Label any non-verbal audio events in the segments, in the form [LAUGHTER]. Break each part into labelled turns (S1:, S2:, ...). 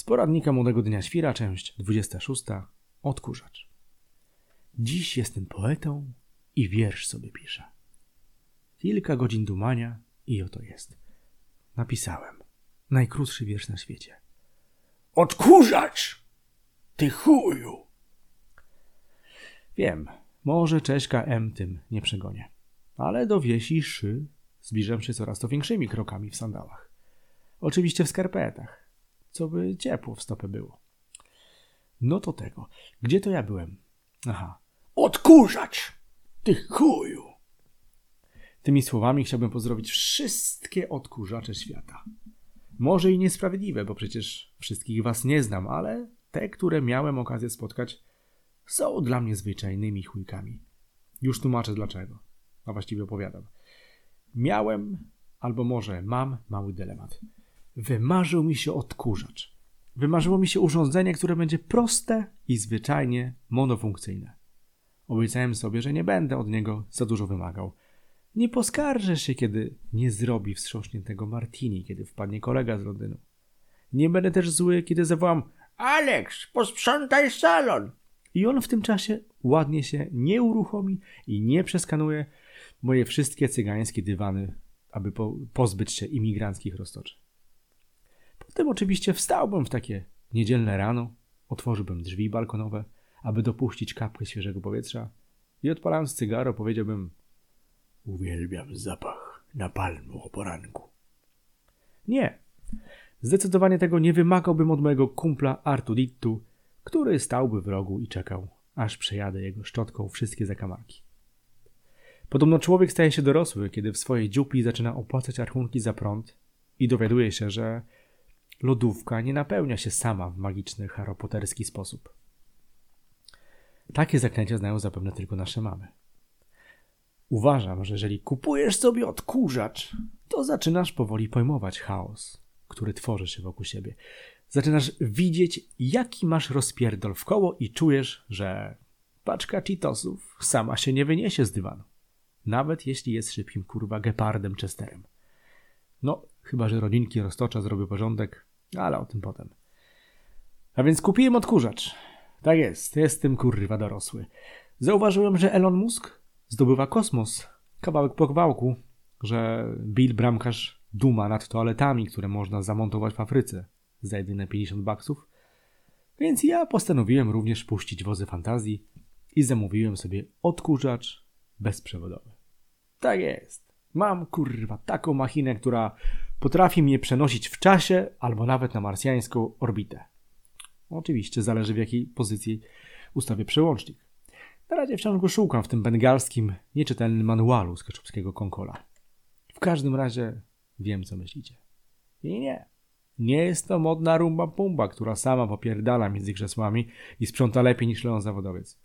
S1: Z poradnika Młodego Dnia Świra, część 26. Odkurzacz. Dziś jestem poetą i wiersz sobie piszę. Kilka godzin dumania i oto jest. Napisałem. Najkrótszy wiersz na świecie. Odkurzacz! Ty chuju! Wiem, może Cześka M tym nie przegonię. Ale do wiesi szy zbliżam się coraz to większymi krokami w sandałach. Oczywiście w skarpetach co by ciepło w stopę było. No to tego. Gdzie to ja byłem? Aha. Odkurzacz! Ty chuju! Tymi słowami chciałbym pozdrowić wszystkie odkurzacze świata. Może i niesprawiedliwe, bo przecież wszystkich was nie znam, ale te, które miałem okazję spotkać, są dla mnie zwyczajnymi chujkami. Już tłumaczę dlaczego, a właściwie opowiadam. Miałem, albo może mam mały dylemat. Wymarzył mi się odkurzacz. Wymarzyło mi się urządzenie, które będzie proste i zwyczajnie monofunkcyjne. Obiecałem sobie, że nie będę od niego za dużo wymagał. Nie poskarżę się, kiedy nie zrobi wstrząśniętego martini, kiedy wpadnie kolega z Londynu. Nie będę też zły, kiedy zawołam Alex, posprzątaj salon! I on w tym czasie ładnie się nie uruchomi i nie przeskanuje moje wszystkie cygańskie dywany, aby po pozbyć się imigranckich roztoczy. Potem oczywiście wstałbym w takie niedzielne rano, otworzyłbym drzwi balkonowe, aby dopuścić kapkę świeżego powietrza i odpalając cygaro powiedziałbym Uwielbiam zapach napalmu o poranku. Nie, zdecydowanie tego nie wymagałbym od mojego kumpla Artudittu, który stałby w rogu i czekał, aż przejadę jego szczotką wszystkie zakamarki. Podobno człowiek staje się dorosły, kiedy w swojej dziupli zaczyna opłacać rachunki za prąd i dowiaduje się, że lodówka nie napełnia się sama w magiczny, haropoterski sposób. Takie zaklęcia znają zapewne tylko nasze mamy. Uważam, że jeżeli kupujesz sobie odkurzacz, to zaczynasz powoli pojmować chaos, który tworzy się wokół siebie. Zaczynasz widzieć, jaki masz rozpierdol w koło i czujesz, że paczka Cheetosów sama się nie wyniesie z dywanu. Nawet jeśli jest szybkim kurwa gepardem Chesterem. No, chyba że rodzinki roztocza zrobią porządek, ale o tym potem. A więc kupiłem odkurzacz. Tak jest, jestem kurwa dorosły. Zauważyłem, że Elon Musk zdobywa kosmos kawałek po kawałku, że Bill Bramkarz duma nad toaletami, które można zamontować w Afryce za jedyne 50 baksów. Więc ja postanowiłem również puścić wozy fantazji i zamówiłem sobie odkurzacz bezprzewodowy. Tak jest. Mam kurwa taką machinę, która potrafi mnie przenosić w czasie albo nawet na marsjańską orbitę. Oczywiście zależy w jakiej pozycji ustawię przełącznik. Na razie wciąż go szukam w tym bengalskim, nieczytelnym manualu z kaczupskiego konkola. W każdym razie wiem, co myślicie. I nie. Nie jest to modna rumba pumba, która sama popierdala między krzesłami i sprząta lepiej niż Leon Zawodowiec.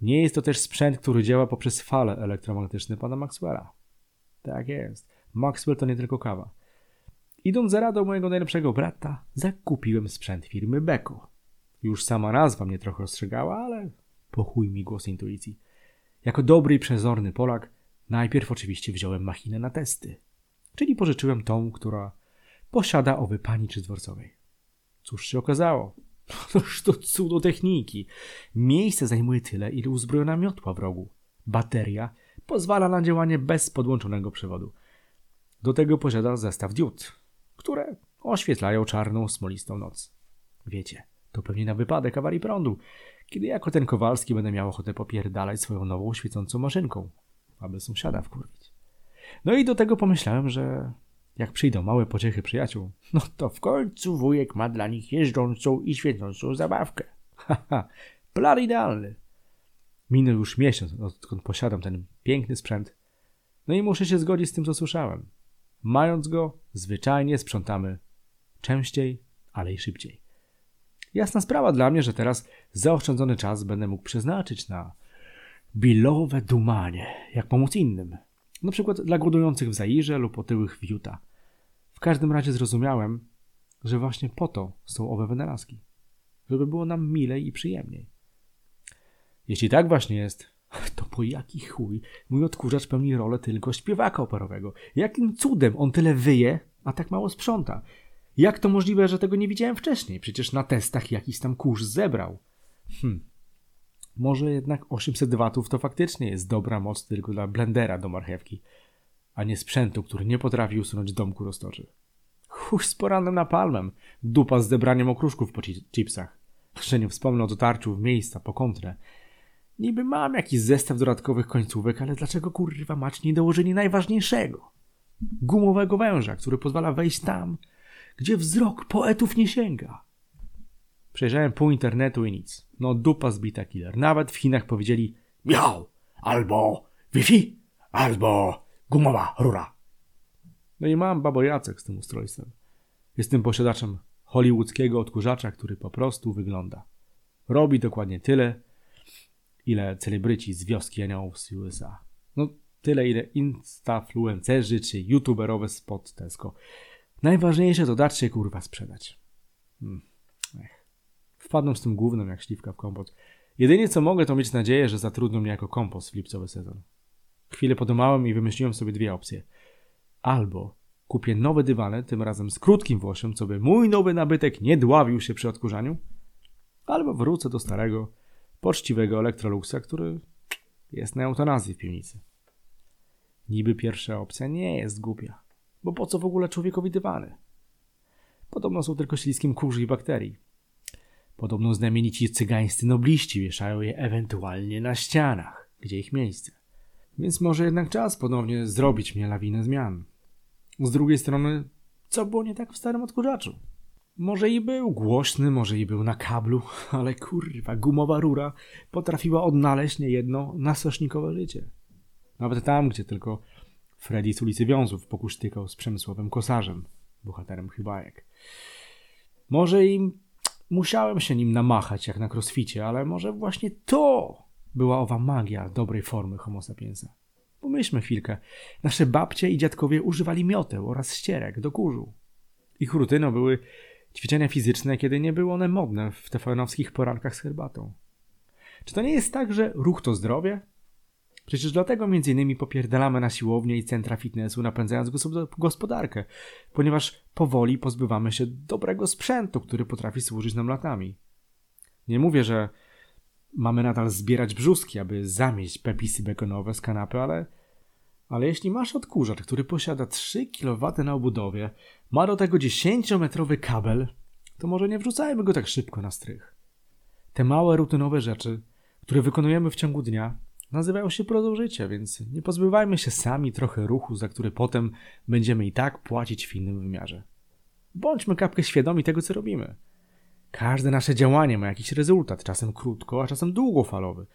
S1: Nie jest to też sprzęt, który działa poprzez fale elektromagnetyczne pana Maxwella. Tak jest. Maxwell to nie tylko kawa. Idąc za radą mojego najlepszego brata, zakupiłem sprzęt firmy Beko. Już sama nazwa mnie trochę ostrzegała, ale pochuj mi głos intuicji. Jako dobry i przezorny Polak, najpierw oczywiście wziąłem machinę na testy, czyli pożyczyłem tą, która posiada owy paniczy dworcowej. Cóż się okazało? [LAUGHS] Toż to cudo techniki. Miejsce zajmuje tyle, ile uzbrojona miotła w rogu. Bateria pozwala na działanie bez podłączonego przewodu. Do tego posiada zestaw diod, które oświetlają czarną, smolistą noc. Wiecie, to pewnie na wypadek awarii prądu, kiedy jako ten Kowalski będę miał ochotę popierdalać swoją nową świecącą maszynką, aby sąsiada wkurwić. No i do tego pomyślałem, że jak przyjdą małe pociechy przyjaciół, no to w końcu wujek ma dla nich jeżdżącą i świecącą zabawkę. [LAUGHS] Haha, plan idealny. Minął już miesiąc, odkąd posiadam ten piękny sprzęt. No i muszę się zgodzić z tym, co słyszałem. Mając go, zwyczajnie sprzątamy częściej, ale i szybciej. Jasna sprawa dla mnie, że teraz zaoszczędzony czas będę mógł przeznaczyć na bilowe dumanie, jak pomóc innym. Na przykład dla głodujących w Zairze lub otyłych w Utah. W każdym razie zrozumiałem, że właśnie po to są owe wynalazki. Żeby było nam milej i przyjemniej. Jeśli tak właśnie jest, to po jaki chuj mój odkurzacz pełni rolę tylko śpiewaka operowego? Jakim cudem on tyle wyje, a tak mało sprząta? Jak to możliwe, że tego nie widziałem wcześniej? Przecież na testach jakiś tam kurz zebrał. Hm. Może jednak 800 watów to faktycznie jest dobra moc tylko dla blendera do marchewki, a nie sprzętu, który nie potrafi usunąć domku roztoczy. Chuj z poranem na palmem, dupa z zebraniem okruszków po chi- chipsach. Jeszcze nie wspomnę o dotarciu w miejsca po kontrę. Niby mam jakiś zestaw dodatkowych końcówek, ale dlaczego kurwa mać nie dołożyli najważniejszego? Gumowego węża, który pozwala wejść tam, gdzie wzrok poetów nie sięga. Przejrzałem pół internetu i nic. No dupa zbita killer. Nawet w Chinach powiedzieli miał, albo Wi-Fi, albo gumowa rura. No i mam babojacek z tym ustrojstwem. Jestem posiadaczem hollywoodzkiego odkurzacza, który po prostu wygląda. Robi dokładnie tyle, ile celebryci z wioski aniołów z USA. No tyle, ile instafluencerzy czy youtuberowe spod Tesco. Najważniejsze to dać się kurwa sprzedać. Hmm. Ech. Wpadną z tym głównym jak śliwka w kompot. Jedynie co mogę to mieć nadzieję, że zatrudnią mnie jako kompost w lipcowy sezon. Chwilę podumałem i wymyśliłem sobie dwie opcje. Albo kupię nowe dywany, tym razem z krótkim włosiem, co by mój nowy nabytek nie dławił się przy odkurzaniu. Albo wrócę do starego, poczciwego Electroluxa, który jest na eutanazji w piwnicy. Niby pierwsza opcja nie jest głupia, bo po co w ogóle człowiekowi dywany? Podobno są tylko śliskiem kurzy i bakterii. Podobno znamienici cygańscy nobliści wieszają je ewentualnie na ścianach, gdzie ich miejsce. Więc może jednak czas ponownie zrobić mnie lawinę zmian. Z drugiej strony, co było nie tak w starym odkurzaczu? Może i był głośny, może i był na kablu, [LAUGHS] ale kurwa, gumowa rura potrafiła odnaleźć niejedno nasosznikowe życie. Nawet tam, gdzie tylko Freddy z ulicy Wiązów pokusztykał z przemysłowym kosarzem, bohaterem chybajek. Może i musiałem się nim namachać jak na crossficie, ale może właśnie to była owa magia dobrej formy homo sapiensa. Pomyślmy chwilkę. Nasze babcie i dziadkowie używali mioteł oraz ścierek do kurzu. Ich rutyną były ćwiczenia fizyczne, kiedy nie były one modne w tefanowskich porankach z herbatą. Czy to nie jest tak, że ruch to zdrowie? Przecież dlatego innymi popierdalamy na siłownię i centra fitnessu, napędzając gospodarkę, ponieważ powoli pozbywamy się dobrego sprzętu, który potrafi służyć nam latami. Nie mówię, że mamy nadal zbierać brzuski, aby zamieść pepisy bekonowe z kanapy, ale, ale jeśli masz odkurzacz, który posiada 3 kW na obudowie, ma do tego 10-metrowy kabel, to może nie wrzucajmy go tak szybko na strych. Te małe, rutynowe rzeczy, które wykonujemy w ciągu dnia, nazywają się prozą życia, więc nie pozbywajmy się sami trochę ruchu, za który potem będziemy i tak płacić w innym wymiarze. Bądźmy kapkę świadomi tego, co robimy. Każde nasze działanie ma jakiś rezultat, czasem krótko, a czasem długofalowy.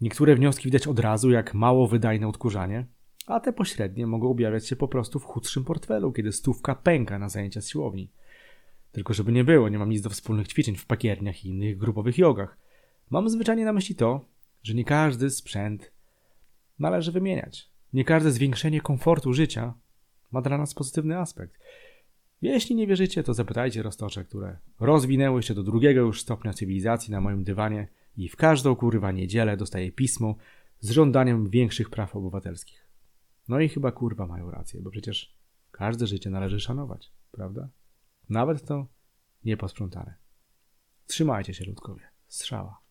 S1: Niektóre wnioski widać od razu, jak mało wydajne odkurzanie, a te pośrednie mogą objawiać się po prostu w chudszym portfelu, kiedy stówka pęka na zajęcia z siłowni. Tylko żeby nie było, nie mam nic do wspólnych ćwiczeń w pakierniach i innych grupowych jogach. Mam zwyczajnie na myśli to, że nie każdy sprzęt należy wymieniać. Nie każde zwiększenie komfortu życia ma dla nas pozytywny aspekt. Jeśli nie wierzycie, to zapytajcie roztocze, które rozwinęły się do drugiego już stopnia cywilizacji na moim dywanie i w każdą kurwa niedzielę dostaję pismo z żądaniem większych praw obywatelskich. No i chyba kurwa mają rację, bo przecież każde życie należy szanować, prawda? Nawet to nieposprzątane. Trzymajcie się, ludkowie. Strzała.